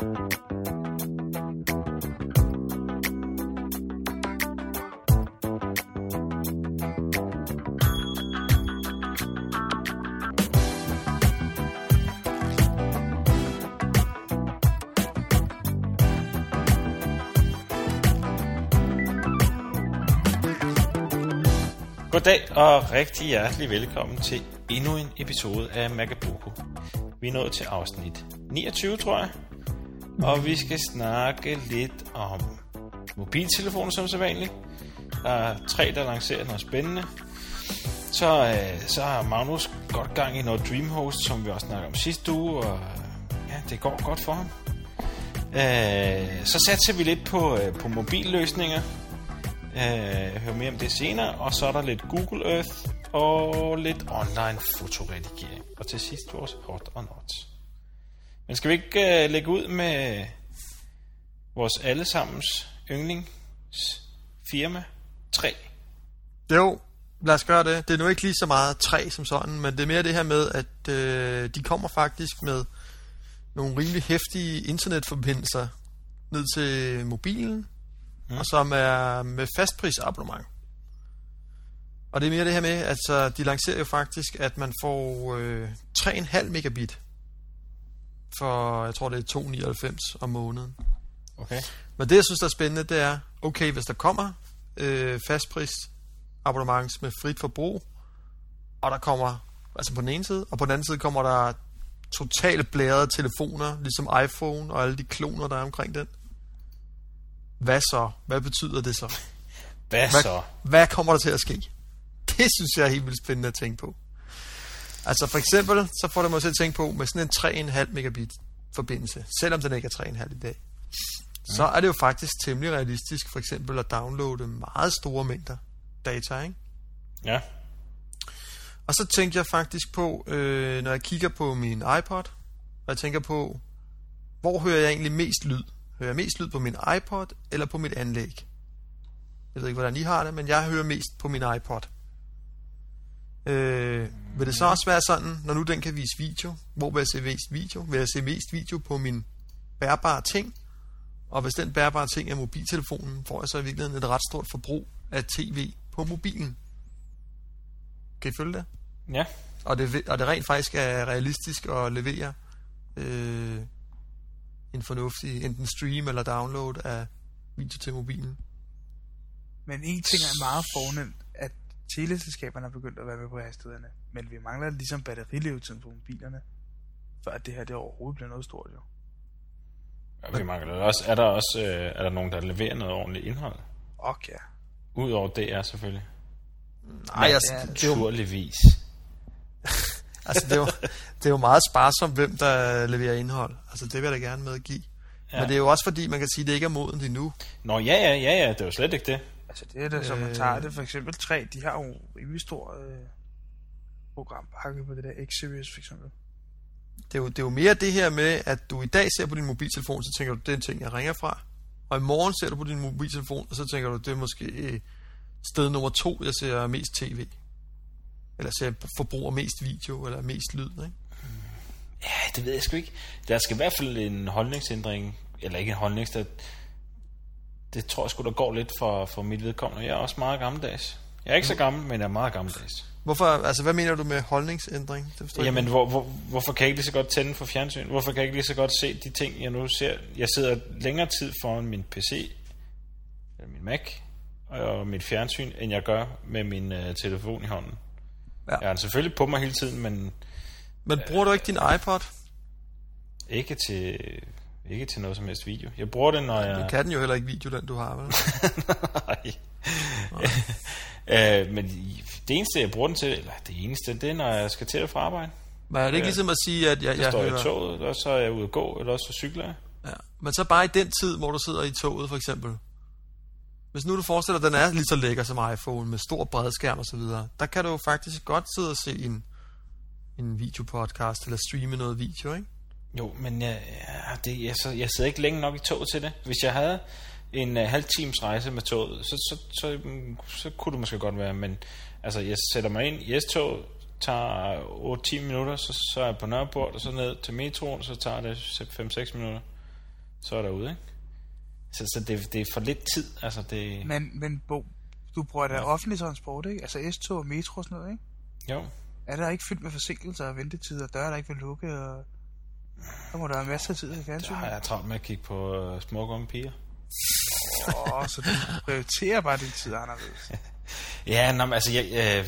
Goddag og rigtig hjertelig velkommen til endnu en episode af Magabuko. Vi er nået til afsnit 29, tror jeg. Og vi skal snakke lidt om mobiltelefoner som sædvanligt. Der er tre, der lancerer noget spændende. Så, øh, så har Magnus godt gang i noget Dreamhost, som vi også snakkede om sidste uge, og ja, det går godt for ham. Øh, så satser vi lidt på, øh, på mobilløsninger, Øh, hør mere om det senere. Og så er der lidt Google Earth og lidt online fotoredigering. Og til sidst vores hot og not. Men skal vi ikke uh, lægge ud med vores allesammens yndlingsfirma 3? Jo, lad os gøre det. Det er nu ikke lige så meget 3 som sådan, men det er mere det her med, at øh, de kommer faktisk med nogle rimelig hæftige internetforbindelser ned til mobilen, mm. og som er med fastprisabonnement. Og det er mere det her med, at altså, de lancerer jo faktisk, at man får øh, 3,5 megabit for, jeg tror det er 2,99 om måneden. Okay. Men det, jeg synes, der er spændende, det er, okay, hvis der kommer øh, fastpris abonnements med frit forbrug, og der kommer, altså på den ene side, og på den anden side kommer der totalt blærede telefoner, ligesom iPhone og alle de kloner, der er omkring den. Hvad så? Hvad betyder det så? Hvad, hvad så? Hvad kommer der til at ske? Det synes jeg er helt vildt spændende at tænke på. Altså for eksempel, så får det mig til at tænke på, med sådan en 3,5 megabit forbindelse, selvom den ikke er 3,5 i dag, ja. så er det jo faktisk temmelig realistisk for eksempel at downloade meget store mængder data, ikke? Ja. Og så tænker jeg faktisk på, øh, når jeg kigger på min iPod, og jeg tænker på, hvor hører jeg egentlig mest lyd? Hører jeg mest lyd på min iPod eller på mit anlæg? Jeg ved ikke, hvordan I har det, men jeg hører mest på min iPod. Øh, vil det så også være sådan, når nu den kan vise video? Hvor vil jeg se mest video? Vil jeg se mest video på min bærbare ting? Og hvis den bærbare ting er mobiltelefonen, får jeg så i virkeligheden et ret stort forbrug af tv på mobilen. Kan I følge det? Ja. Og det, og det rent faktisk er realistisk at levere øh, en fornuftig enten stream eller download af video til mobilen. Men en ting er meget fornemt, teleselskaberne er begyndt at være med på hastighederne, men vi mangler ligesom batterilevetiden på mobilerne, for at det her det overhovedet bliver noget stort jo. Ja, vi mangler også. Er der også øh, er der nogen, der leverer noget ordentligt indhold? Okay. Udover det er selvfølgelig. Nej, altså, ja, det er jo, Naturligvis. altså, det, er jo, det er jo meget sparsomt, hvem der leverer indhold. Altså, det vil jeg da gerne medgive. Ja. Men det er jo også fordi, man kan sige, at det ikke er moden endnu. Nå, ja, ja, ja, ja, det er jo slet ikke det. Altså det er det, som man Øh. tager det. For eksempel 3, de har jo rimelig stor øh, programpakke på det der X-Series for eksempel. Det er, jo, det er jo mere det her med, at du i dag ser på din mobiltelefon, så tænker du, det er en ting, jeg ringer fra. Og i morgen ser du på din mobiltelefon, og så tænker du, det er måske øh, sted nummer to, jeg ser mest tv. Eller ser forbruger mest video, eller mest lyd, ikke? Ja, det ved jeg sgu ikke. Der skal i hvert fald en holdningsændring, eller ikke en holdningsændring, det tror jeg sgu, der går lidt for, for mit vedkommende. Jeg er også meget gammeldags. Jeg er ikke så gammel, men jeg er meget gammeldags. Hvorfor, altså hvad mener du med holdningsændring? Det forstår jeg Jamen, hvor, hvor, hvorfor kan jeg ikke lige så godt tænde for fjernsyn? Hvorfor kan jeg ikke lige så godt se de ting, jeg nu ser? Jeg sidder længere tid foran min PC, eller min Mac, og mit fjernsyn, end jeg gør med min uh, telefon i hånden. Ja. Jeg er selvfølgelig på mig hele tiden, men Men bruger du ikke din iPod? ikke til, ikke til noget som helst video. Jeg bruger det, når jeg... Du kan den jo heller ikke video, den du har, vel? Nej. øh, men det eneste, jeg bruger den til, eller det eneste, det er, når jeg skal til at fra arbejde. Men er det ikke Ja. ligesom at sige, at jeg, Jeg jeg står hører... i toget, og så er jeg ude at gå, eller så cykler jeg. Ja. Men så bare i den tid, hvor du sidder i toget, for eksempel. Hvis nu du forestiller at den er lige så lækker som iPhone, med stor bredskærm og så videre, der kan du jo faktisk godt sidde og se en, en videopodcast, eller streame noget video, ikke? Jo, men jeg, ja, det, jeg, så, jeg sidder ikke længe nok i toget til det. Hvis jeg havde en uh, halv times rejse med toget, så, så, så, mm, så kunne det måske godt være. Men altså, jeg sætter mig ind i S-toget, tager 8-10 minutter, så, så er jeg på Nørreport, og så ned til metroen, så tager det 5-6 minutter. så er der ude, ikke? Så, så det, det er for lidt tid, altså det... Men, men Bo, du bruger da offentlig transport, ikke? Altså S-tog og metro og sådan noget, ikke? Jo. Er der ikke fyldt med forsinkelser og ventetider, og døre, der ikke vil lukke, og... Så må der være masser af tid i Der fjernsynet. har jeg travlt med at kigge på uh, smukke unge piger. Åh, så du prioriterer bare din tid anderledes. Ja, nå, men altså, jeg, jeg,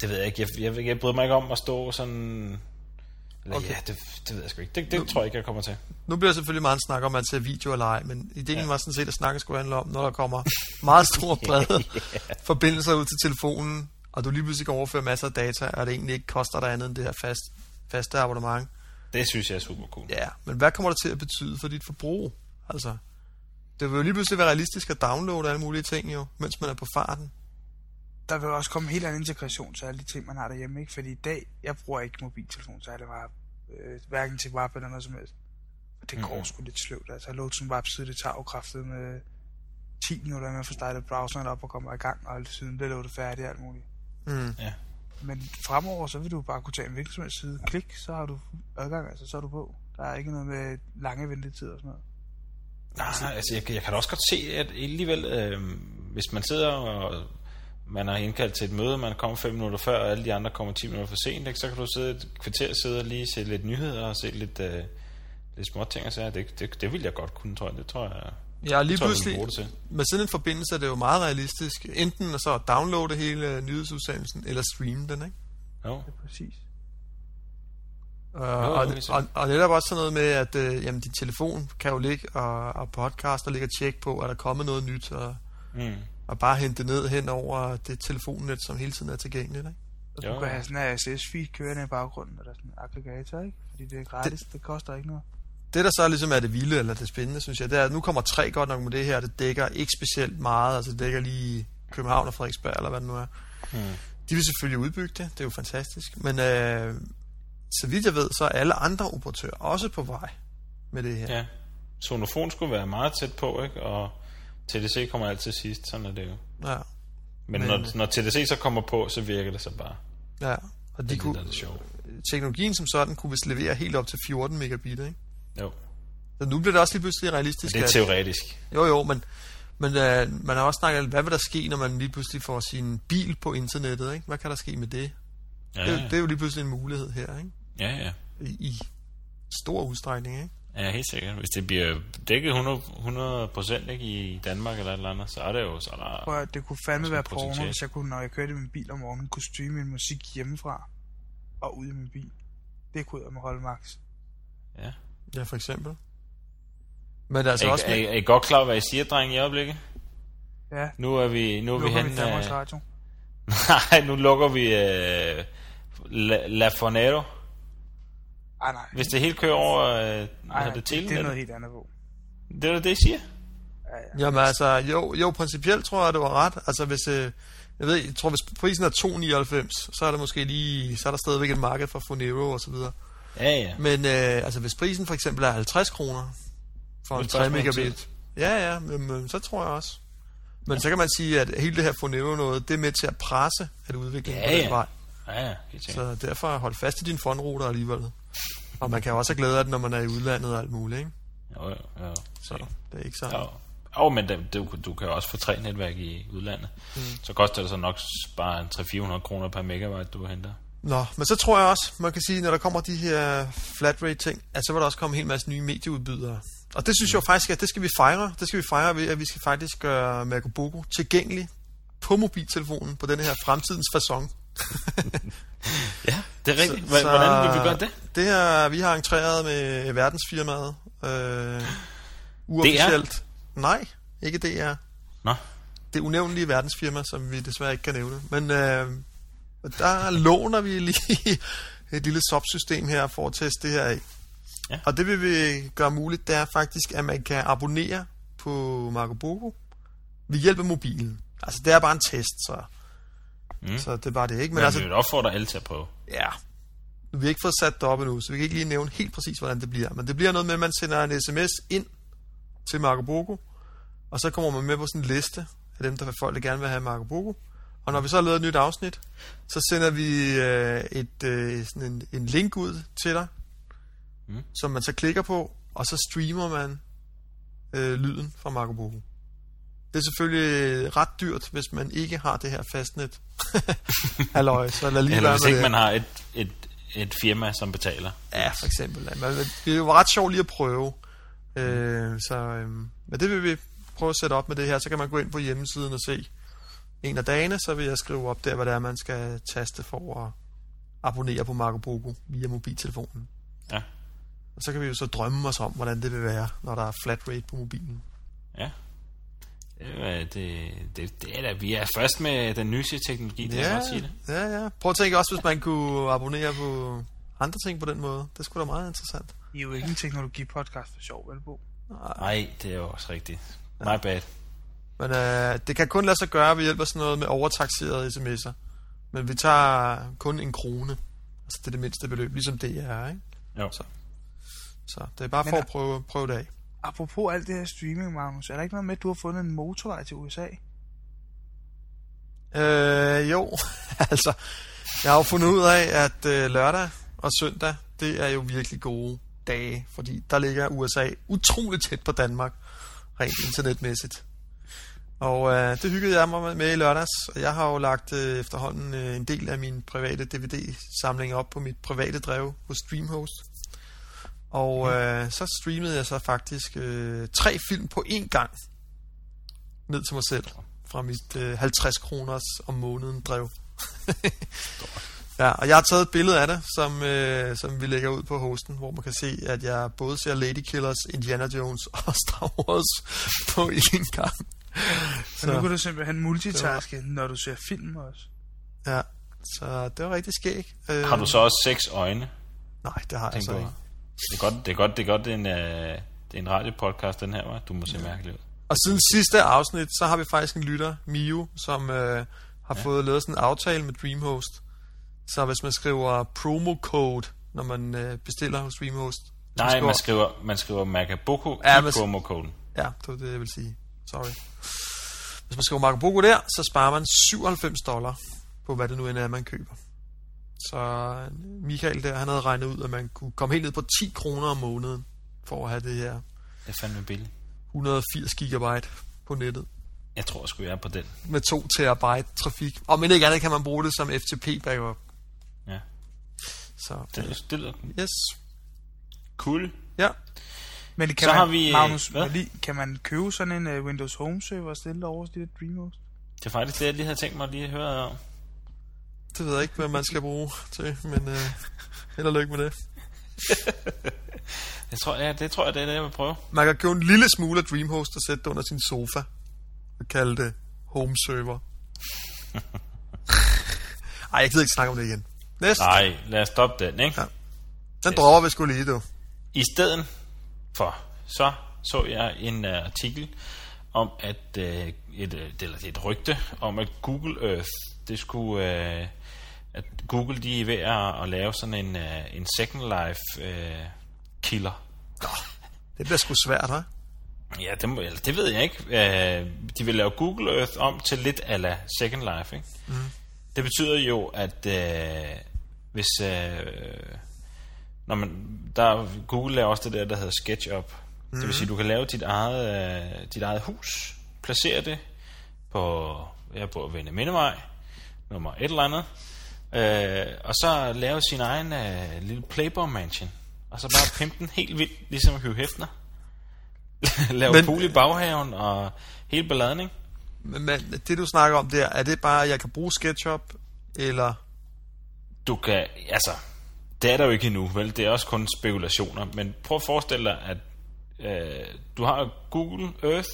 det ved jeg ikke. Jeg, jeg, jeg bryder mig ikke om at stå sådan... Eller okay. Ja, det, det ved jeg sgu ikke. Det, det tror jeg ikke, jeg kommer til. Nu bliver der selvfølgelig meget snak om, at man ser video eller ej, men ideen Ja. var sådan set, at snakken skulle handle om, når der kommer meget store brede forbindelser ud til telefonen, og du lige pludselig kan overføre masser af data, og det egentlig ikke koster dig andet end det her fast, faste abonnement. Det synes jeg er super cool. Ja, men hvad kommer det til at betyde for dit forbrug? Altså, det vil jo lige pludselig være realistisk at downloade alle mulige ting jo, mens man er på farten. Der vil også komme en helt anden integration til alle de ting, man har derhjemme, ikke? Fordi i dag, jeg bruger ikke mobiltelefon særlig meget, øh, hverken til WhatsApp eller noget som helst. Og det går Mhm. sgu lidt sløvt. Altså, låt som WhatsApp det tager jo kraftet med 10 minutter med at få startet browseren op og komme i gang, og alt siden det lå det færdigt og alt muligt. Mm. Ja. Men fremover, så vil du bare kunne tage en hvilken som helst side. Klik, så har du adgang, altså så er du på. Der er ikke noget med lange ventetider og sådan noget. Nej, altså, jeg, jeg kan da også godt se, at alligevel, øh, hvis man sidder og man har indkaldt til et møde, man kommer 5 minutter før, og alle de andre kommer 10 minutter for sent, ikke? så kan du sidde et kvarter sidde og lige se lidt nyheder og se lidt, øh, lidt små ting og sager. Det, det, det vil jeg godt kunne, tror jeg. Det tror jeg, Ja, lige det tror pludselig, det til. med sådan en forbindelse er det jo meget realistisk, enten at så downloade hele nyhedsudsendelsen, eller streame den, ikke? Jo. Det er præcis. Og, Jo, og, og, og netop også sådan noget med, at øh, jamen, din telefon kan jo ligge og, og podcast og ligge og tjekke på, er der kommet noget nyt, og, Mm. og bare hente det ned hen over det telefonnet, som hele tiden er tilgængeligt. Ikke? Og Jo, du kan have sådan en RSS-feed kørende i baggrunden, eller sådan en aggregator, ikke? Fordi det er gratis, det, det koster ikke noget. Det, der så ligesom er det vilde, eller det spændende, synes jeg, det er, at nu kommer tre godt nok med det her, det dækker ikke specielt meget, altså det dækker lige København og Frederiksberg, eller hvad det nu er. Mm. De vil selvfølgelig udbygge det, det er jo fantastisk, men øh, så vidt jeg ved, så er alle andre operatører også på vej med det her. Ja. Sonofon skulle være meget tæt på, ikke? Og TDC kommer altid sidst, sådan er det jo. Ja, Men, Men- når, når TDC så kommer på, så virker det så bare. ja. Og Det de er kunne, det, det sjove. teknologien som sådan kunne vist levere helt op til 14 megabit, ikke? Jo. Så nu bliver det også lige pludselig Men realistisk. det er at- teoretisk. Jo, jo, men, men øh, man har også snakket, hvad vil der ske, når man lige pludselig får sin bil på internettet, ikke? Hvad kan der ske med det? Ja, Det, er jo- ja. det er jo lige pludselig en mulighed her, ikke? ja, ja. I, i stor udstrækning, ikke? Ja, helt sikkert. Hvis det bliver dækket 100, 100% ikke, i Danmark eller et eller andet, så er det jo så er der... Prøv at det kunne fandme Også være porno, hvis jeg kunne, når jeg kørte i min bil om morgenen, kunne streame min musik hjemmefra og ud i min bil. Det kunne jeg med holde max. Ja. Ja, for eksempel. Men altså Er, også I, med, er, er I godt klar, hvad I siger, drenge, i øjeblikket? Ja, Nu er vi, nu er vi lukker hen... vi Danmarks øh, Radio. nej, nu lukker vi uh, La, La Fornero. Ej, nej. Hvis det helt kører over uh, Ej, nej, det, det, det, er noget helt andet på. Det er da det, I siger. Ja, ja. jamen altså, jo, jo, principielt tror jeg, det var ret. Altså hvis, øh, jeg ved, jeg tror, hvis prisen er 2,99, så er der måske lige, så er der stadigvæk et marked for Fonero og så videre. Ja, ja. Men øh, altså hvis prisen for eksempel er 50 kroner for en et 3 spørgsmål om megabit. Ja, ja, men, men, så tror jeg også. Men så kan man sige, at hele det her Fonero noget, det er med til at presse, at udviklingen Ja, på den ja. vej. Ja, ja. Så derfor hold fast i din fondruter alligevel. Og man kan også have glæde af det, når man er i udlandet og alt muligt, ikke? Jo, jo, jo. Så det er ikke så... Jo, jo men det, du, du kan jo også få tre netværk i udlandet. Mm. Så koster det så nok bare en 300-400 kroner per megabyte, du henter. Nå, men så tror jeg også, man kan sige, når der kommer de her flat rate ting, at så vil der også komme en hel masse nye medieudbydere. Og det synes jeg jo faktisk, at det skal vi fejre. Det skal vi fejre ved, at vi skal faktisk gøre Magobogo tilgængelig på mobiltelefonen på den her fremtidens façon. Ja, det er rigtigt. Så- Hvordan vil vi gøre det? Det her, vi har entreret med verdensfirmaet. Øh, uofficielt. Nej, ikke DR. Nå, Det unævnlige verdensfirma, som vi desværre ikke kan nævne. Men øh, der låner vi lige et lille subsystem her for at teste det her af. Ja. Og det vil vi gøre muligt, det er faktisk, at man kan abonnere på Marco Bogo ved hjælp af mobilen. Altså, det er bare en test, så, Mm. så det bare det, ikke? Men men altså, vi vil opfordre alle til at prøve. ja, vi har ikke fået sat det op endnu, så vi kan ikke lige nævne helt præcis, hvordan det bliver. Men det bliver noget med, at man sender en sms ind til Marco Bogo, og så kommer man med på sådan en liste af dem, der vil folk, der gerne vil have Marco Bogo. Og når vi så har lavet et nyt afsnit, så sender vi øh, et, øh, sådan en, en link ud til dig, Mm. som man så klikker på, og så streamer man øh, lyden fra Marco Polo. Det er selvfølgelig ret dyrt, hvis man ikke har det her fastnet. Halløj, så lad lige Eller hvis ikke det. man har et, et, et firma, som betaler. Ja, for eksempel. Det er jo ret sjovt lige at prøve. Øh, så, øh, men det vil vi prøve at sætte op med det her. Så kan man gå ind på hjemmesiden og se en af dagene, så vil jeg skrive op der, hvad det er, man skal taste for at abonnere på Marco Pogo via mobiltelefonen. Ja. Og så kan vi jo så drømme os om, hvordan det vil være, når der er flat rate på mobilen. Ja. Det, det, det, det er da, vi er først med den nyeste teknologi, det godt sige det. ja, ja. Prøv at tænke også, hvis man kunne abonnere på andre ting på den måde. Det skulle da meget interessant. I er jo ikke en teknologipodcast for sjov, vel, Bo? Nej, det er jo også rigtigt. My bad. Men øh, det kan kun lade sig gøre ved hjælp af sådan noget med overtaxerede sms'er. Men vi tager kun en krone. Altså det er det mindste beløb, ligesom det er, ikke? Jo. Så. Så det er bare Men for er- at prøve, prøve det af. Apropos alt det her streaming, Magnus, er der ikke noget med, at du har fundet en motorvej til USA? Øh, jo, altså, jeg har jo fundet ud af, at øh, lørdag og søndag, det er jo virkelig gode dage, fordi der ligger USA utroligt tæt på Danmark, rent internetmæssigt. Og øh, det hyggede jeg mig med i lørdags, og jeg har jo lagt øh, efterhånden øh, en del af min private DVD-samling op på mit private drev hos Streamhost. Og øh, så streamede jeg så faktisk øh, tre film på én gang ned til mig selv fra mit øh, 50 kroners om måneden drev. ja, og jeg har taget et billede af det, som, øh, som vi lægger ud på hosten, hvor man kan se, at jeg både ser Lady Killers, Indiana Jones og Star Wars på én gang. Så nu kan du simpelthen multitaske, når du ser film også. Ja, så det var rigtig skæg. Øh, Har du så også seks øjne? Nej, det har jeg så ikke. Det er godt, det er godt, det er godt, det er en, øh, det er en radiopodcast, den her, var. Du må se mærkelig ud. Og siden sidste afsnit, så har vi faktisk en lytter, Mio, som øh, har ja. fået lavet sådan en aftale med Dreamhost. Så hvis man skriver promo code, når man øh, bestiller hos Dreamhost. Nej, skriver- man skriver, man skriver Macaboko Ja, ja, i promo-koden. Ja, det var det, jeg vil sige. Sorry. Hvis man skriver Marco Pogo der, så sparer man 97 dollar på, hvad det nu end er, man køber. Så øh, Michael der, han havde regnet ud, at man kunne komme helt ned på 10 kroner om måneden for at have det her Det er fandme billigt. 180 gigabyte på nettet Jeg tror sgu, jeg er på den. med 2 terabyte trafik. Og men ikke andet kan man bruge det som FTP backup. Ja. Så Det, det lyder yes. cool. Ja. Men kan Så man, har vi, Magnus, hvad? lige, kan man købe sådan en uh, Windows Home server og stille over til det Dreamhost? Det er faktisk det, jeg lige havde tænkt mig at lige høre om. Det ved jeg ikke, hvad man skal bruge til, men øh, held og lykke med det. Jeg tror, ja, det tror jeg, det er det, jeg vil prøve. Man kan købe en lille smule af Dreamhost og sætte det under sin sofa. Og kalde det home server. Ej, jeg gider ikke snakke om det igen. Næste. Nej, lad os stoppe den, ikke? Ja. Den dropper vi skulle lige, du. I stedet for, så så jeg en uh, artikel om, at uh, et, uh, eller et rygte om, at Google Earth, det skulle, uh, at Google de er ved at, at lave sådan en, uh, en Second Life uh, killer. Det bliver sgu svært, hva'? Ja, det, må, eller det ved jeg ikke. Uh, de vil lave Google Earth om til lidt ala Second Life, ikke? Mm. Det betyder jo, at uh, hvis... Uh, når man, der, Google laver også det der, der hedder SketchUp. Mm. Det vil sige, du kan lave dit eget, uh, dit eget hus, placere det på, ja, på Vende Mindevej, nummer et eller andet, uh, og så lave sin egen uh, lille Playboy Mansion, og så bare pimpe den helt vildt, ligesom Hugh Hefner. lave Men- pool i baghaven og hele balladen, ikke? Men det du snakker om der, er det bare, at jeg kan bruge SketchUp, eller... Du kan, altså, det er der jo ikke endnu, vel? Det er også kun spekulationer. Men prøv at forestille dig, at øh, du har Google Earth,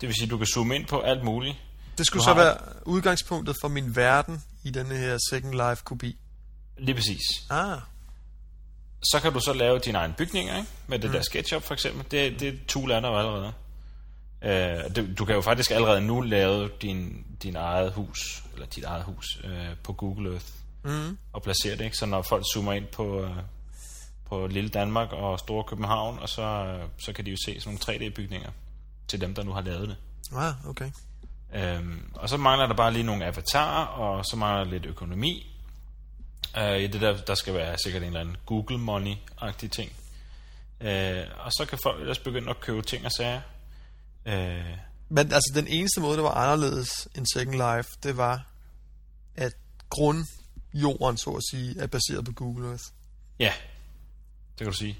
det vil sige, du kan zoome ind på alt muligt. Det skulle Du så har- være udgangspunktet for min verden i denne her Second Life kopi. Lige præcis. Ah, Så kan du så lave dine egne bygninger, ikke? Med det mm. der SketchUp for eksempel. Det, det tool er der jo allerede. Øh, det, du kan jo faktisk allerede nu lave din, din eget hus, eller dit eget hus, øh, på Google Earth. Mm. og placere det, ikke? Så når folk zoomer ind på, øh, på lille Danmark og store København, og så, øh, så kan de jo se sådan nogle 3D-bygninger til dem, der nu har lavet det. ah okay. Øhm, og så mangler der bare lige nogle avatarer, og så mangler der lidt økonomi. Øh, i det der, der skal være sikkert en eller anden Google Money-agtig ting. Øh, og så kan folk ellers begynde at købe ting og sager. Øh, Men altså, den eneste måde, der var anderledes end Second Life, det var, at grundjorden, så at sige, er baseret på Google Earth. Ja, det kan du sige.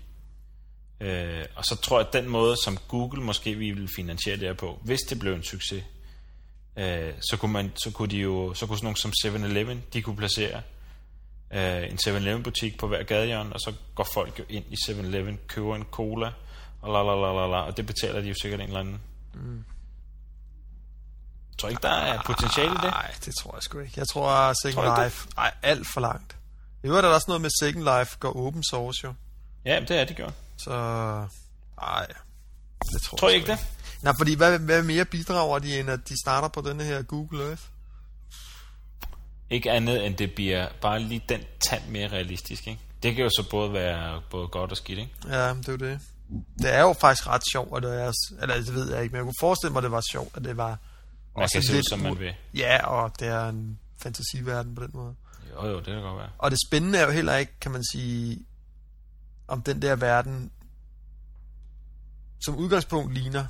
Øh, og så tror jeg, at den måde, som Google måske ville finansiere det her på, hvis det blev en succes, øh, så, kunne man, så kunne de jo, så kunne sådan nogle som 7-Eleven, de kunne placere øh, en 7-Eleven butik på hver gadehjørne, og så går folk jo ind i 7-Eleven, køber en cola, og la la la la la, og det betaler de jo sikkert en eller anden. Mm. Tror ikke, der er potentiale i det? Nej, det tror jeg sgu ikke. Jeg tror, Second Tror Life er alt for langt. I øvrigt er der også noget med Second Life går open source jo. Ja, det er det gjort. Så, nej, det tror, Tror jeg ikke det? Nej, fordi hvad, hvad mere bidrager de, end at de starter på denne her Google Earth? Ikke andet end det bliver bare lige den tand mere realistisk, ikke? Det kan jo så både være både godt og skidt, ikke? Ja, det er jo det. Det er jo faktisk ret sjovt, at det er, eller det ved jeg ikke, men jeg kunne forestille mig, at det var sjovt, at det var Man kan se ud, som man vil. Ja, og det er en fantasiverden på den måde. Jo, jo, det kan godt være. Og det spændende er jo heller ikke, kan man sige, om den der verden som udgangspunkt ligner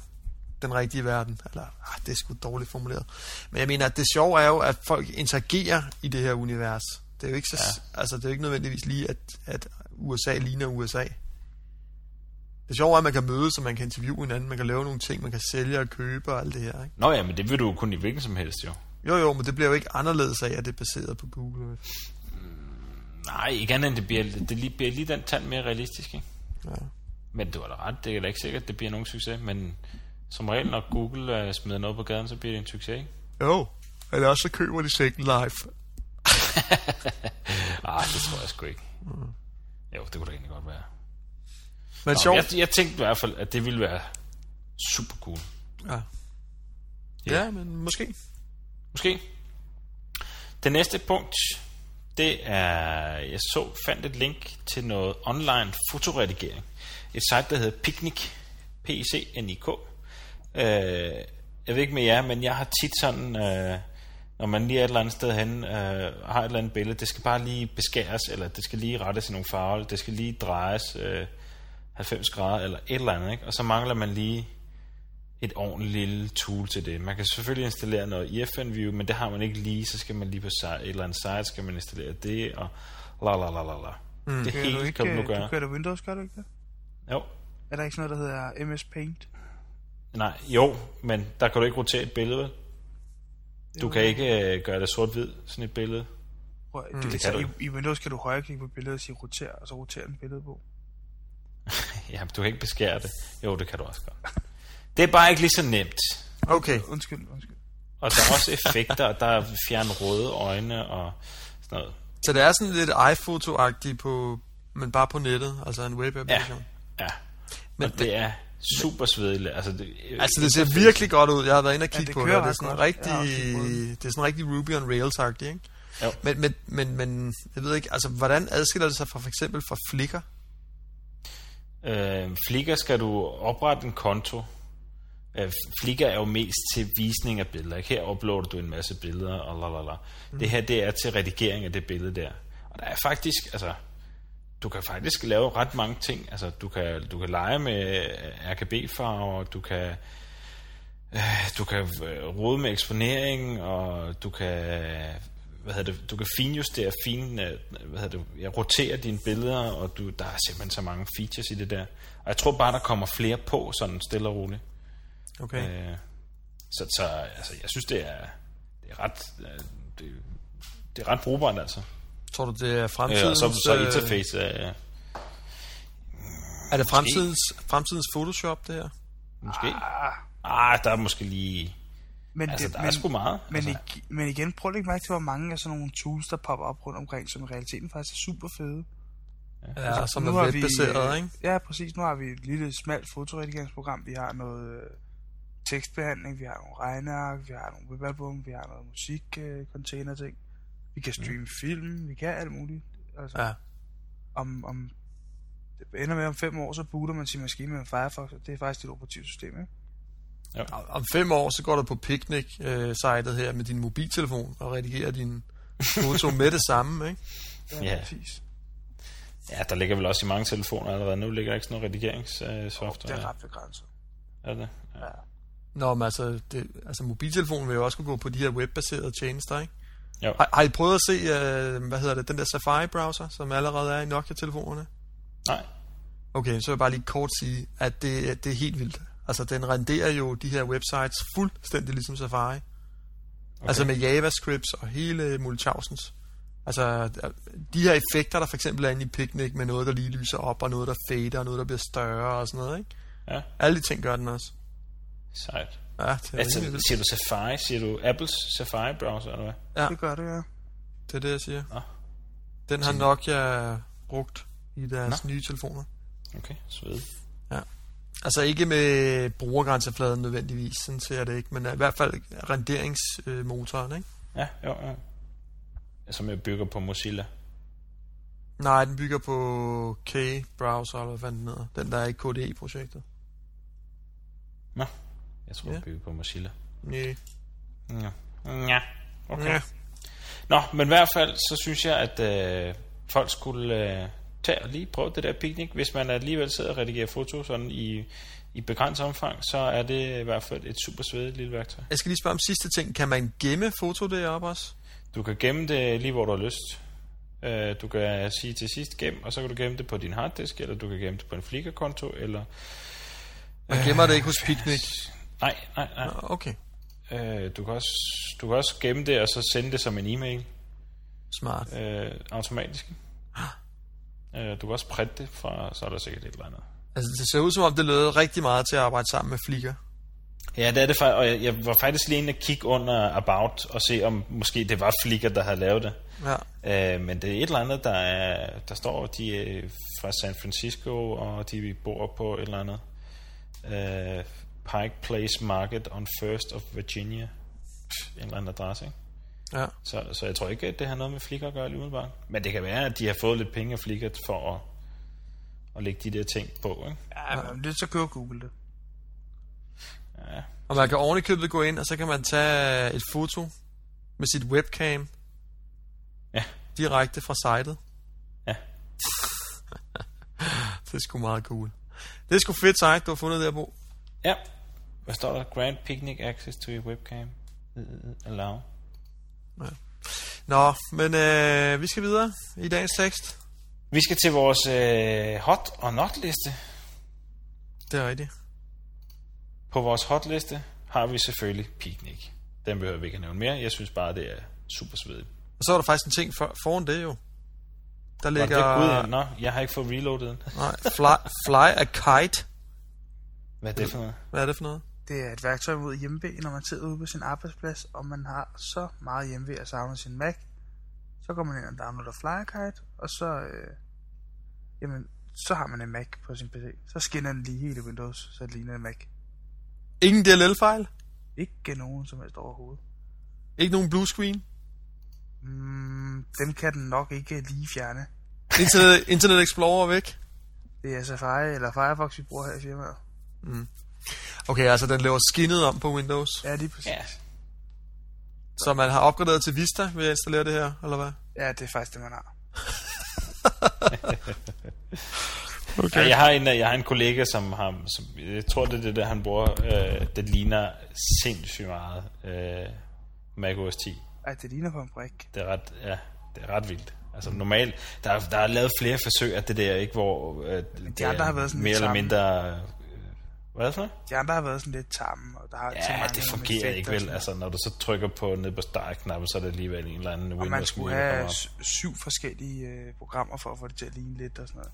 den rigtige verden. Eller, ah, det er sgu dårligt formuleret. Men jeg mener, at det sjove er jo, at folk interagerer i det her univers. Det er jo ikke, så, ja. altså, det er jo ikke nødvendigvis lige, at, at USA ligner USA. Det sjove er, at man kan mødes, og man kan interviewe hinanden, man kan lave nogle ting, man kan sælge og købe og alt det her. Ikke? Nå ja, men det vil du jo kun i hvilken som helst, jo. Jo jo, men det bliver jo ikke anderledes af, at det er baseret på Google. Earth. Nej, ikke andet end det bliver, det lige, bliver lige den tand mere realistisk, ikke? Ja. Men du har da ret, det er da ikke sikkert, at det bliver nogen succes, men som regel, når Google uh, smider noget på gaden, så bliver det en succes, ikke? Jo, eller også så køber de Second Life. Ah, det tror jeg sgu ikke. Jo, det kunne da egentlig godt være. Men Nå, sjovt. jeg, jeg tænkte i hvert fald, at det ville være super cool. Ja. Ja. ja, men måske. Måske. Det næste punkt, det er, jeg så, fandt et link til noget online fotoredigering. Et site, der hedder Picnic, P-I-C-N-I-K. Øh, jeg ved ikke med jer, men jeg har tit sådan, øh, når man lige er et eller andet sted hen, øh, har et eller andet billede, det skal bare lige beskæres, eller det skal lige rettes i nogle farver, eller det skal lige drejes øh, 90 grader, eller et eller andet, ikke? og så mangler man lige et ordentligt lille tool til det. Man kan selvfølgelig installere noget IFN View, men det har man ikke lige, så skal man lige på et eller andet site, skal man installere det, og la la la la la. Mm. Det Kører du hele ikke, kan du nu du gøre. kører da Windows, gør du ikke det? Jo. Er der ikke sådan noget, der hedder MS Paint? Nej, jo, men der kan du ikke rotere et billede, vel? Du kan ikke øh, gøre det sort-hvid, sådan et billede. Prøv, mm, det det kan så du i, I Windows kan du højreklikke på billedet og sige roter, og så roterer den billede på. Ja, men du kan ikke beskære det. Jo, det kan du også godt. Det er bare ikke lige så nemt. Okay. Undskyld, undskyld. Og der er også effekter, og der er fjern røde øjne og sådan noget. Så det er sådan lidt iPhoto-agtigt på, men bare på nettet, altså en web-applikation. Ja. Men Men og det er super svedigt. Altså, det, Altså det ser virkelig godt ud. Jeg har været inde og kigge det på det. og Det er sådan rigtig, det er sådan rigtig Ruby on Rails-agtigt, ikke? Jo. Men, men, men, men, jeg ved ikke, altså hvordan adskiller det sig fra for eksempel fra Flickr? Øh, Flickr skal du oprette en konto. Øh, Flickr er jo mest til visning af billeder. Ikke? Her uploader du en masse billeder og la la la. Mm. Det her det er til redigering af det billede der. Og der er faktisk, altså, du kan faktisk lave ret mange ting. Altså, du kan, du kan lege med RGB-farver, du kan, øh, du kan øh, rode med eksponering, og du kan, hvad hedder det, du kan finjustere, fin, øh, hvad hedder det, ja, rotere dine billeder, og du, der er simpelthen så mange features i det der. Og jeg tror bare, der kommer flere på, sådan stille og roligt. Okay. Øh, så, så altså, jeg synes, det er, det er ret, øh, det, det er ret brugbart, altså. Tror du, det er Øh, fremtidens... og så, så øh, interface er er det fremtidens, fremtidens Photoshop, det her? måske... Ah, der er måske lige... Men, Altså, det, der er men, sgu meget. Men, altså, ig- men igen, prøv at lægge mærke til, hvor mange af sådan nogle tools, der popper op rundt omkring, som i realiteten faktisk er super fede. Ja, som nu er webbaseret, ikke? Ja, præcis. Nu har vi et lille smalt fotoredigeringsprogram. Vi har noget øh, tekstbehandling, vi har nogle regneark, vi har nogle webalbum, vi har noget musik øh, container ting. Vi kan streame mm. film, vi kan alt muligt. Altså, Ja. om, om det ender med om fem år, så booter man sin maskine med en Firefox, og det er faktisk dit operativsystem, ikke? Om- Om fem år, så går du på Picnic-sitet her med din mobiltelefon og redigerer din foto med det samme, ikke? Ja, Ja. præcis. Ja, der ligger vel også i mange telefoner allerede. Nu ligger der ikke sådan noget redigeringssoftware. Det er ret begrænset. Er det? Ja. Ja. Nå, men altså, det, altså mobiltelefonen vil jo også kunne gå på de her webbaserede tjenester, ikke? Jo. Har, har I prøvet at se, øh, hvad hedder det, den der Safari-browser, som allerede er i Nokia-telefonerne? Nej. Okay, så vil jeg bare lige kort sige, at det, det er helt vildt. Altså, den renderer jo de her websites fuldstændig ligesom Safari. Okay. Altså med JavaScripts og hele Multichausens. Altså, de her effekter, der for eksempel er inde i Picnic, med noget, der lige lyser op, og noget, der fader, og noget, der bliver større og sådan noget, ikke? Ja, Alle de ting gør den også. sejt. Ja, det er Altså, siger du Safari? Siger du Apples Safari-browser, eller hvad? Ja. Det gør det, ja. Det er det, jeg siger. Nå. Den har Nokia brugt i deres Nå. nye telefoner. Okay, sved. Altså ikke med brugergrænsefladen nødvendigvis, sådan ser jeg det ikke, men i hvert fald renderingsmotoren, ikke? Ja, jo, jo. Som jeg bygger på Mozilla. Nej, den bygger på K-browser, eller hvad den hedder. Den, der er i KDE-projektet. Nå, jeg tror, Ja. jeg bygger på Mozilla. Nej. Ja. Ja, okay. Ja. Nå, men i hvert fald, så synes jeg, at øh, folk skulle øh, tage og lige prøve det der picnic. Hvis man alligevel sidder og redigerer foto sådan i, i begrænset omfang, så er det i hvert fald et super svedigt lille værktøj. Jeg skal lige spørge om sidste ting. Kan man gemme foto deroppe også? Du kan gemme det lige, hvor du har lyst. Øh, du kan sige til sidst gem, og så kan du gemme det på din harddisk, eller du kan gemme det på en Flickr-konto, eller... Man gemmer det ikke hos Picnic. Nej, nej, nej. Nå, Okay, Øh, du, kan også, du kan også gemme det, og så sende det som en e-mail smart. øh, automatisk. Øh, du kan også printe det fra, så er der sikkert et eller andet. Altså, det ser ud som om, det lød rigtig meget til at arbejde sammen med Flickr. Ja, det er det faktisk, og jeg, jeg var faktisk lige inde og kigge under About og se, om måske det var Flickr, der havde lavet det. Ja. Øh, men det er et eller andet, der, er, der står, de er fra San Francisco, og de bor på et eller andet. Øh, Pike Place Market on 1st of Virginia. Pff, En eller anden adresse, ikke? Ja. Så, så jeg tror ikke, at det har noget med Flickr at gøre lige umiddelbart. Men det kan være, at de har fået lidt penge af Flickr for at, at lægge de der ting på, ikke? Ja, men det så kører Google det. Ja, Og man kan ovenikøbet gå ind, og så kan man tage et foto med sit webcam Ja. direkte fra sitet. Ja. det er sgu meget cool. Det er sgu fedt site, du har fundet der, Bo. ja. Hvad står der? Grant Picnic Access to your webcam. Øh, Allow. Nå, men øh, vi skal videre i dagens tekst. Vi skal til vores øh, hot og not liste. Det er rigtigt. På vores hotliste har vi selvfølgelig Picnic. Den behøver vi ikke at nævne mere. Jeg synes bare, det er super svedigt. Og så er der faktisk en ting for, foran det jo. Der ligger... det? Gud, ja. Nå, jeg har ikke fået reloadet den. Nej, fly, fly a kite. Hvad er det for noget? Hvad er det for noget? Det er et værktøj mod hjemmevæg, når man sidder ude på sin arbejdsplads, og man har så meget hjemmevæg at savne sin Mac. Så går man ind og downloader Flyerkite, og så, øh, jamen, så har man en Mac på sin PC. Så skinner den lige hele Windows, så det ligner en Mac. Ingen DLL-fejl? Ikke nogen som helst overhovedet. Ikke nogen blue screen? Mm, dem kan den nok ikke lige fjerne. Internet, Internet Explorer er væk? Det er Safari eller Firefox, vi bruger her i firmaet. Okay, altså den laver skinnet om på Windows. Ja, lige præcis. Ja. Så man har opgraderet til Vista ved at installere det her, eller hvad? Ja, det er faktisk det, man har. Okay. Ja, jeg, har en, jeg har en kollega, som har, som, jeg tror, det er det der, han bruger, øh, det ligner sindssygt meget øh, Mac OS 10. Ej, det ligner på en brik. Det er ret, ja, det er ret vildt. Altså normalt, der, er- der er lavet flere forsøg af det der, ikke, hvor øh, det andre er har været sådan mere eller mindre... Hvad noget? De andre har været sådan lidt tamme, og der har Ja, det fungerer ikke vel. Altså, når du så trykker på ned på start-knappen, så er det alligevel en eller anden Og man Windows skulle have syv forskellige øh, programmer for at få det til at ligne lidt og sådan noget.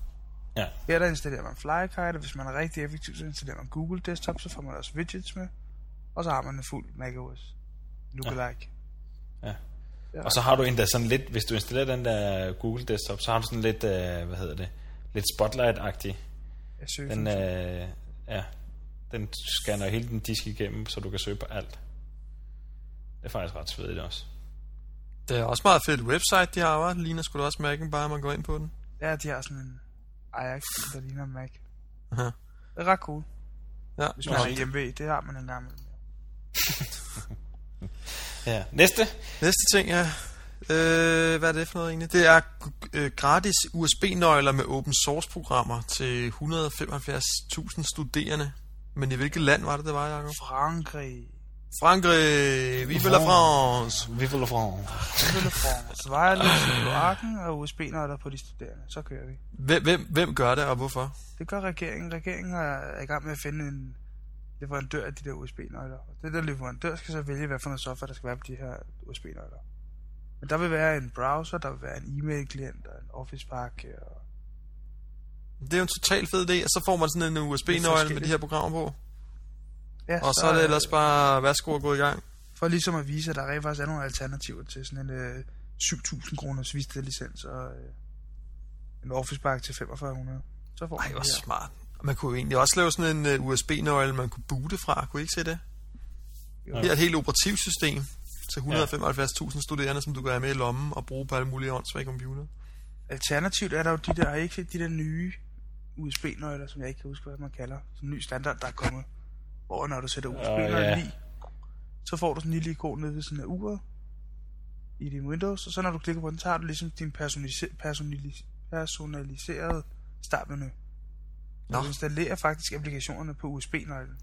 Ja. Her der installerer man Flykite, og hvis man er rigtig effektiv, så installerer man Google Desktop, så får man også widgets med. Og så har man en fuld macOS. Lookalike. Ja. Og så har du endda sådan lidt, hvis du installerer den der Google Desktop, så har du sådan lidt, øh, hvad hedder det, lidt Spotlight-agtig. Den, øh, ja, den scanner hele den disk igennem, så du kan søge på alt. Det er faktisk ret svedigt også. Det er også meget fedt website, de har, hva'? Ligner sgu da også Mac'en, bare man går ind på den. Ja, de har sådan en Ajax, der ligner en Mac. Aha. Det er ret cool. Ja, Hvis man Nå, er hjemme det har man en gang imellem. Ja. Næste. Næste ting, ja. Øh, hvad er det for noget egentlig? Det er øh, gratis USB-nøgler med open source-programmer til 175.000 studerende. Men i hvilket land var det, det var, Jacob? Frankrig. Frankrig! Vive la France! Vive la France. Vive la France. I kloakken og USB-nøgler på de studerende. Så kører vi. Hvem, hvem, hvem gør det, og hvorfor? Det gør regeringen. Regeringen er i gang med at finde en leverandør af de der USB-nøgler. Og det der leverandør skal så vælge, hvad for noget software, der skal være på de her USB-nøgler. Men der vil være en browser, der vil være en e-mail-klient og en Office-pakke. Og... Det er jo en total fed idé, og så får man sådan en USB-nøgle med de her programmer på. Ja, Og så er det ellers bare værsgo at gå i gang. For ligesom at vise, at der rent faktisk er nogle alternativer til sådan en øh, 7.000 kroners Vista licens og øh, en Office pakke til 4500. Så får man Ej, hvor smart. Man kunne jo egentlig også lave sådan en uh, USB-nøgle, man kunne boote fra. Kunne I ikke se det? Jo. Her er et helt operativsystem til 175.000 studerende, som du kan have med i lommen og bruge på alle mulige åndssvage computer. Alternativt er der jo de der, ikke de der nye USB-nøgler, som jeg ikke kan huske, hvad man kalder. Sådan en ny standard, der er kommet. Hvor når du sætter USB-nøglen ja. i, så får du sådan en lille ikon nede ved sådan af uret i din Windows, og så når du klikker på den, har du ligesom din personalise- personalis- personaliserede startmenu. Nå. Du installerer faktisk applikationerne på USB-nøglen.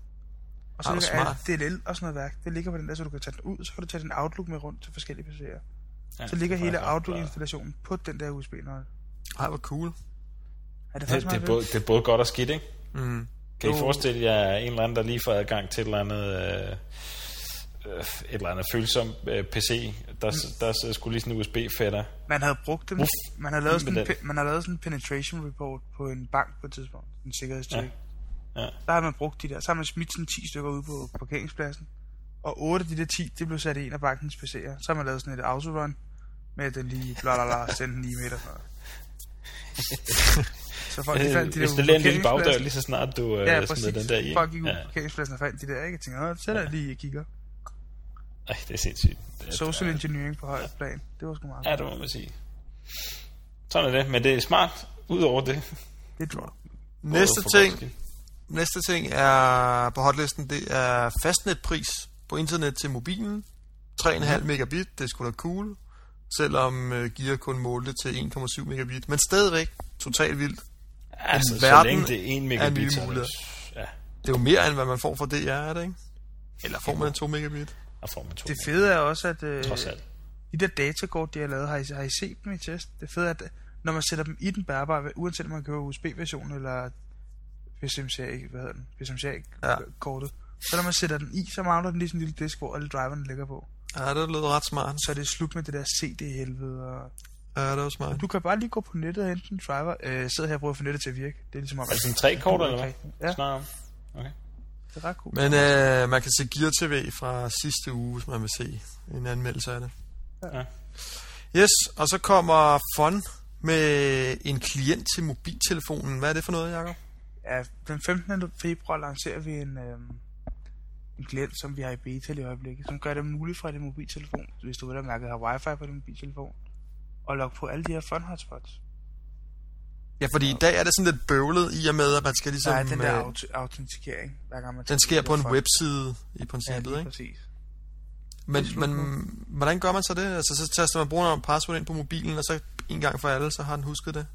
Og så Ah, ligger alt DLL og sådan noget værk. Det ligger på den der, så du kan tage den ud, så kan du tage din Outlook med rundt til forskellige PC'er. Ja, Så ligger er hele Outlook-installationen på den der USB-nøgle. Ej, hvor cool. Er det Det, det, er både, det er både godt og skidt, ikke? Mm. Kan I forestille jer en eller anden, der lige får adgang til et eller andet, øh, øh, et eller andet følsom øh, PC, der, der, der skulle lige sådan en USB-fætter. Man havde brugt dem. Uff, Man har lavet sådan, en, man har lavet sådan en penetration report på en bank på et tidspunkt. En sikkerhedstjek. Ja. Ja. Der har man brugt de der. Så har man smidt sådan 10 stykker ud på parkeringspladsen. Og 8 af de der 10, det blev sat i en af bankens PC'er. Så har man lavet sådan et autorun med den lige bla bla bla, den lige meter fra. Så folk, de fandt de der hvis det er en lille bagdør, lige så snart du øh, Ja, præcis. den der i. Folk gik ud ja. på parkeringspladsen og fandt de der, ikke? Jeg tænkte, åh, så der lige og kigger. Ej, det er sindssygt. Det, Social engineering på højt plan. Det var sgu meget. Ja, det må man sige. Sådan er det, men det er smart. Udover det. Det er drop. Næste ting, næste ting er på hotlisten, det er fastnetpris på internet til mobilen. 3,5 megabit, det er sgu da cool. Selvom uh, Gear kun målte til 1,7 megabit. Men stadigvæk totalt vildt. Altså, så længe det er 1 er en megabit, er det, mulighed. ja, Det er jo mere end hvad man får fra DR, er det ikke? Eller får man 2 megabit? der får man to. Det fede er også, at øh, Trods alt. de der datakort, de har lavet, har I, har I set dem i test? Det fede er, at når man sætter dem i den bærbare, uanset om man køber USB-version eller PCMCA, hvad hedder den? PCMCA-kortet, så når man sætter den i, så mangler den lige sådan en lille disk, hvor alle driverne ligger på. Ja, det lyder ret smart. Så er det slut med det der CD-helvede. Og... Ja, det var smart. Du kan bare lige gå på nettet og hente en driver. Øh, sidder her og prøver at få nettet til at virke. Det er ligesom om... Er det sådan tre kort, eller hvad? Ja, Snart om. Okay. det er ret cool. Men øh, man kan se Gear TV fra sidste uge, hvis man vil se en anmeldelse af det. Ja. Yes, og så kommer Fun med en klient til mobiltelefonen. Hvad er det for noget, Jacob? Ja, den 15. februar lancerer vi en, øhm, en klient, som vi har i beta i øjeblikket, som gør det muligt fra din mobiltelefon, hvis du vil have mærket har wifi på din mobiltelefon, og logge på alle de her fun hotspots. Ja, fordi i dag er det sådan lidt bøvlet i og med, at man skal ligesom... er den der øh, aut- autentikering, hver gang man den sker på en fun. webside i Ja, princippet, lige ikke? præcis. Men, men hvordan gør man så det? Altså, så taster man brugernavn og password ind på mobilen, og så en gang for alle, så har den husket det.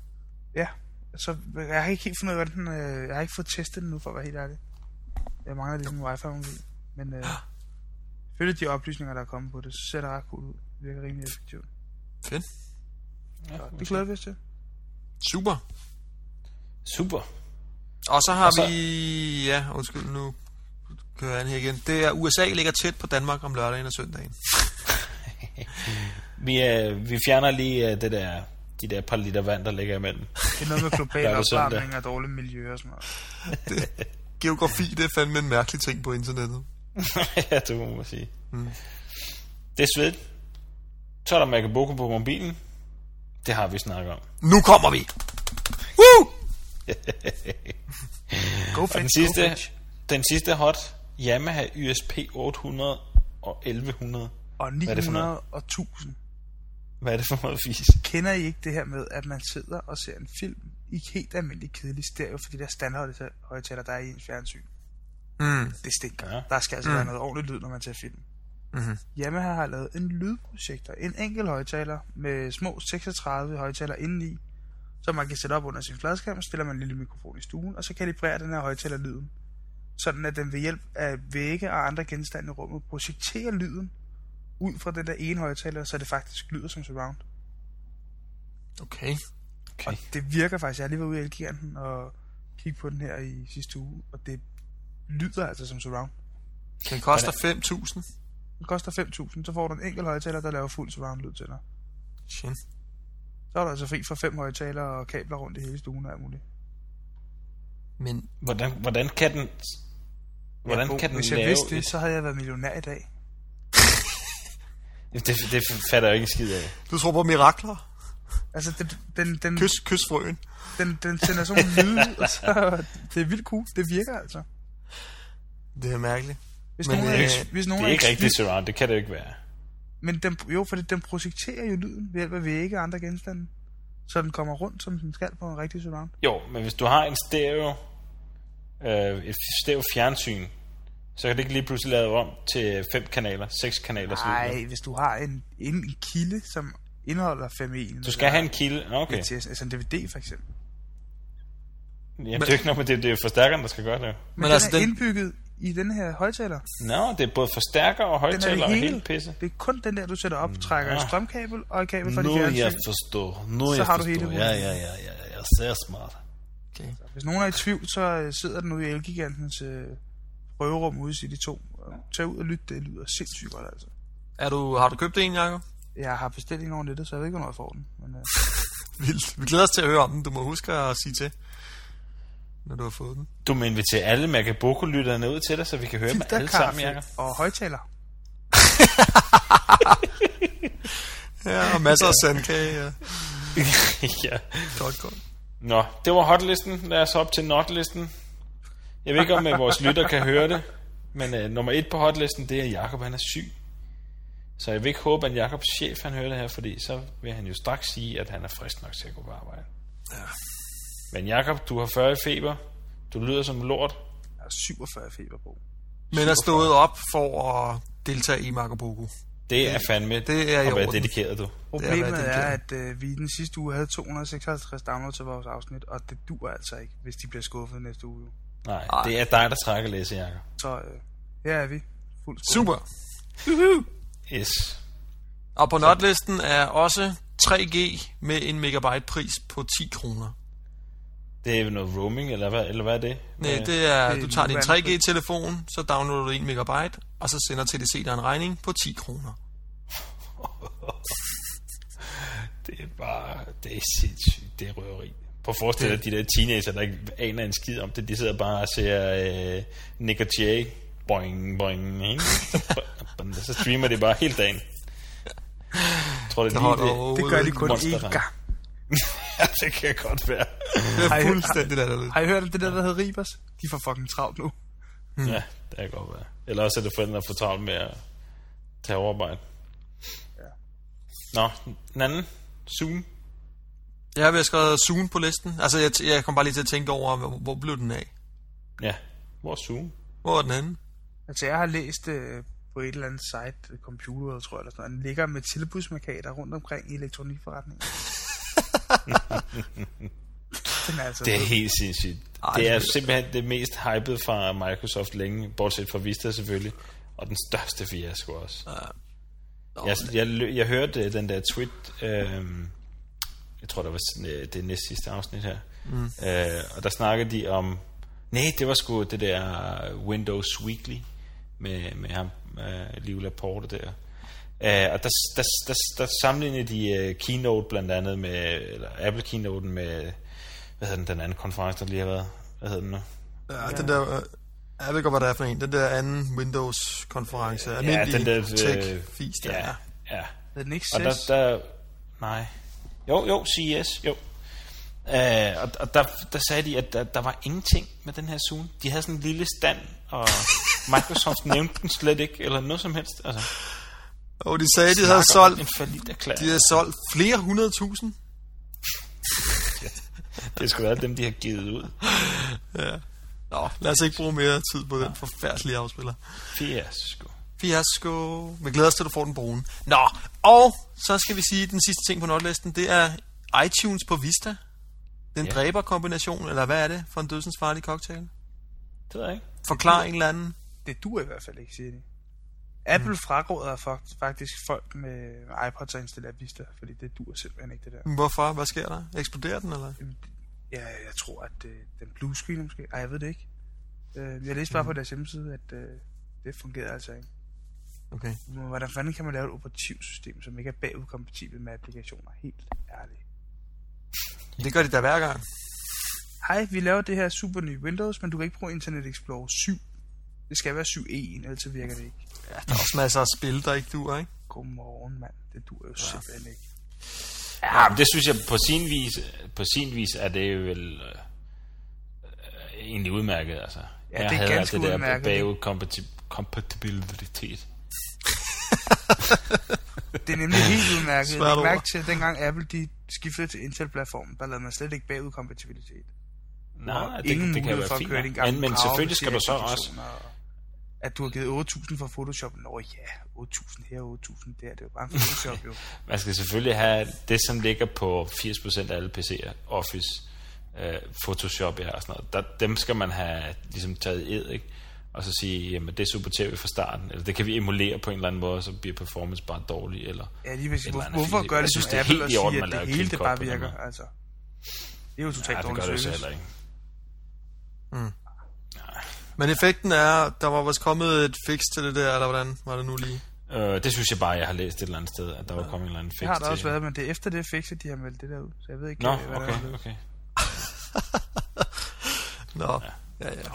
Ja, så jeg har ikke helt fundet ud af, den, øh, jeg har ikke fået testet den nu, for at være helt ærlig. Jeg mangler lige en wifi-mobil, men øh, følge de oplysninger, der er kommet på det, så ser det ret cool ud. Det virker rimelig effektivt. Fedt. Ja, Det glæder vi os til. Super. Super. Og så har Og så- vi... Ja, undskyld, nu kører jeg her igen. Det er, USA ligger tæt på Danmark om lørdagen og søndagen. Vi, øh, vi fjerner lige øh, det der, de der par liter vand, der ligger imellem. Det er noget med global opvarmning og dårligt miljø og sådan noget. Geografi, det er fandme en mærkelig ting på internettet. ja, det må man sige. Mm. Det er svedt. Så er der Macaboko på mobilen. Det har vi snakket om. Nu kommer vi! Woo! Go fetch, den sidste, go fetch. den sidste hot, Yamaha USP 800 og 1100. Og er det for 900 noget? og 1000. Hvad er det for noget fis? Kender I ikke det her med, at man sidder og ser en film i helt almindelig kedelig stereo for de der standardhøjtaler, der er i ens fjernsyn? Mm. Det stinker. Ja. Der skal altså Mm. være noget ordentligt lyd, når man ser film. Mhm. Yamaha har lavet en lydprojektor, en enkelt højtaler med små 36 højtalere indeni, som man kan sætte op under sin fladskærm, stiller man en lille mikrofon i stuen, og så kalibrerer den her højtaler lyden, sådan at den ved hjælp af vægge og andre genstande i rummet projekterer lyden ud fra den der ene højtaler, så det faktisk lyder som surround. Okay. Okay. Og det virker faktisk. Jeg har lige været ude i Elgiganten og kigge på den her i sidste uge, og det lyder altså som surround. Den koster 5.000. Den koster 5.000, så får du en enkelt højtaler, der laver fuld surround lyd til dig. Shit. Så er du altså fri for fem højtalere og kabler rundt i hele stuen og alt muligt. Men Hvordan, hvordan kan den... Hvordan Ja, kan den Hvis jeg lave... vidste det, så havde jeg været millionær i dag. Det, det fatter jeg ikke skid af. du tror på mirakler? Altså, den, den, den, Kys, kys frøen. den, den sender sådan nogle lyde, og så, det er vildt cool. Det virker altså. Det er mærkeligt. Hvis Men nogen, det er er, ikke- hvis nogen Det er ikke i rigtig tvivl- surround, det kan det ikke være. Men den, jo, for den projekterer jo lyden ved hjælp af vægge og andre genstande. Så den kommer rundt, som den skal på en rigtig surround. Jo, men hvis du har en stereo, øh, et stereo fjernsyn, så kan det ikke lige pludselig lave om til fem kanaler, seks kanaler. Nej, hvis du har en, en, en kilde, som indeholder 5.1. Du skal have en kilde. Okay. Okay. Altså en DVD for eksempel. Jamen, det er jo ikke noget med det, det er jo forstærkeren, der skal gøre det. Men, Men Men den altså, er den- indbygget i den her højtaler. Nå, det er både forstærker og er højtaler og hele. pisse. Det er kun den der, du sætter op, trækker et Nå. strømkabel og et kabel fra dit Nu jeg fjernsyn. forstår. Nu Så jeg har du forstår. hele Ja, ja, ja, ja, ja, jeg ser smart. Okay. Hvis nogen er i tvivl, så øh, sidder den ude i Elgigantens øh, prøverum ude i City 2. Og Tag ud og lyt, det lyder sindssygt godt altså. Er du, har du købt en, Jacob? Jeg har bestilt en over nettet, så jeg ved ikke, hvornår jeg får den. Men, øh, Vildt. Vi glæder os til at høre om den. Du må huske at sige til, når du har fået den. Du må invitere alle Magaboko-lytterne ud til dig, så vi kan høre dem alle sammen, Jacob. og højtaler. Ja, og masser af sandkage. Ja. ja. Godt, godt. Nå, det var hotlisten. Lad os op til notlisten. Jeg ved ikke, om øh, vores lytter kan høre det, men uh, nummer et på hotlisten, det er Jakob, han er syg. Så jeg vil ikke håbe, at Jakobs chef han hører det her, fordi så vil han jo straks sige, at han er frisk nok til at gå på arbejde. Ja. Men Jakob, du har 40 i feber. Du lyder som lort. Jeg har 47 feber på. Men er stået op for at deltage i Marco Polo. Det er fandme det er i at være dedikeret, du. Problemet er, er at øh, vi i den sidste uge havde 256 downloads til vores afsnit, og det dur altså ikke, hvis de bliver skuffet næste uge. Nej, Ej. det er dig, der trækker læse, Jakob. Så øh, her er vi. Fuld skrue. Super. Yes. Og på notlisten er også 3G med en megabyte pris på 10 kroner. Det er noget roaming, eller hvad, eller hvad er det? Nej, det er, det er du tager din nuværende 3G-telefon, så downloader du 1 megabyte, og så sender TDC dig en regning på 10 kroner. Det er bare, det er sindssygt, det er røveri. På forestil dig de der teenager, der ikke aner en skid om det, de sidder bare og ser øh, Nick og Jay, boing, boing, ikke? Så, streamer de bare hele dagen. Jeg tror, det er lige det. Det gør de ikke. kun én gang. Ja, det kan godt være. Det Har I er hørt- fuldstændig latterligt. Har I hørt om det der, der hedder Ribers? De får fucking travlt nu. Ja, det kan godt være. Eller også er det forældre, der får travlt med at tage overarbejde. Ja. Nå, den anden. Zoom. Jeg har skrevet Zoom på listen. Altså, jeg, jeg kom bare lige til at tænke over, hvor, hvor blev den af? Ja, hvor er Zoom? Hvor er den anden? Altså, jeg har læst øh, på et eller andet site, øh, computer, tror jeg, eller sådan noget, den ligger med tilbudsmarkader rundt omkring i elektronikforretningen. den er altså Det er helt sindssygt. Ej, det er simpelthen det mest hyped fra Microsoft længe, bortset fra Vista selvfølgelig, og den største fiasko også. Nå, Jeg, jeg, jeg hørte øh, den der tweet, øh, jeg tror det var det næst sidste afsnit her, mm. øh, og der snakkede de om, nej, det var sgu det der Windows Weekly, med, med ham, øh, Liv Laporte der. Uh, og der, der, der, der sammenlignede de uh, Keynote blandt andet med, eller Apple Keynote med, hvad hedder den, den anden konference, der lige har været, hvad hedder den nu? Ja, den der... øh, Jeg ved godt, hvad det er for en. Den der anden Windows-konference. Almindelig den der, tech-fis der. ja, Ja. ja. Er den ikke Og der, der, nej. Jo, jo, CES, jo. Uh, og, og der, der sagde de, at der, der var ingenting med den her Zoom. De havde sådan en lille stand, og Microsoft nævnte den slet ikke, eller noget som helst. Altså, Og de sagde, de havde solgt, de havde solgt flere hundrede tusind. Det skulle være dem, de har givet ud. Ja. Nå, lad os ikke bruge mere tid på den forfærdelige afspiller. Fiasko. Fiasko. Vi glæder os til, at du får den brune. Nå, og så skal vi sige, den sidste ting på notlisten, det er iTunes på Vista. Den Ja. ja. dræberkombination, eller hvad er det for en dødsensfarlig cocktail? Det ved jeg ikke. Forklar en eller anden. Det duer i hvert fald ikke, siger de. Apple mm. fraråder fakt- faktisk folk med iPods at installere Vista, fordi det duer simpelthen ikke, det der. Hvorfor? Hvad sker der? Eksploderer den, eller? Ja, jeg tror, at øh, den blue screen måske... Ej, jeg ved det ikke. Øh, jeg læste bare på deres hjemmeside, at øh, det fungerer altså ikke. Okay. Men Hvordan fanden kan man lave et operativsystem, som ikke er bagudkompatibelt med applikationer? Helt ærligt. Det gør de da hver gang. Hej, vi laver det her super nye Windows, men du kan ikke bruge Internet Explorer 7. Det skal være 7.1, ellers så virker det ikke. Ja, der er også masser af spil, der ikke duer, ikke? Godmorgen, mand. Det duer jo ja. simpelthen ikke. Ja, men det synes jeg på sin vis, på sin vis er det jo vel øh, egentlig udmærket, altså. Ja, jeg det er havde ganske alt det der bagud kompatibilitet. Det er nemlig helt udmærket. Svært Jeg mærke til, at dengang Apple de skiftede til Intel-platformen, der lavede man slet ikke bagudkompatibilitet. Nej, det, Ingen det kan være fint. Men, men selvfølgelig skal du så også... og At du har givet 8.000 for Photoshop. Nå ja, 8.000 her, 8.000 der. Det er jo bare en Photoshop jo. Man skal selvfølgelig have det, som ligger på 80% af alle PC'er. Office, øh, Photoshop ja, og sådan noget. Der, dem skal man have ligesom taget ed, ikke? Og så sige, jamen det supporterer vi fra starten. Eller det kan vi emulere på en eller anden måde, så bliver performance bare dårlig. Eller Ja, lige eller hvor, andet hvorfor gør Jeg det synes, det er Apple helt og i sige, orden, at det hele det bare virker? Altså, det er jo totalt ja, det gør det jo heller ikke. Men effekten er, der var vist kommet et fix til det der, eller hvordan var det nu lige? Øh, det synes jeg bare, jeg har læst et eller andet sted, at der var kommet en eller anden fix Det har der til. også været, men det er efter det fix, at de har meldt det der ud. Så jeg ved ikke, Nå, hvad der okay, er blevet. okay. Nå, ja, ja.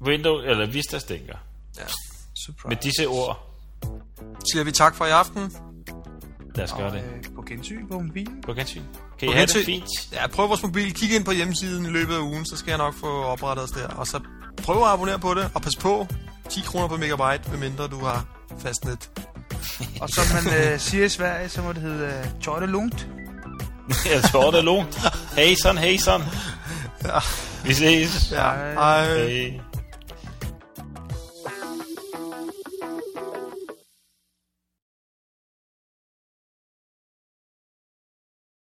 Windows, eller Vista stinker. ja. Surprise. Med disse ord, Siger vi tak for i aften. lad os gøre det. øh, på gensyn på mobilen. På gensyn. Kan I have det gensyn. fint? Ja, prøv vores mobil. Kig ind på hjemmesiden i løbet af ugen, så skal jeg nok få oprettet os der. Og så prøv at abonnere på det, og pas på. 10 kroner per megabyte, medmindre du har fastnet. Og som man øh, siger i Sverige, så må det hedde øh, Tjorte Lungt. Jeg tror, det er lånt. Hej sådan, hej sådan. Vi ses. Ja, Hej. hej. Hej.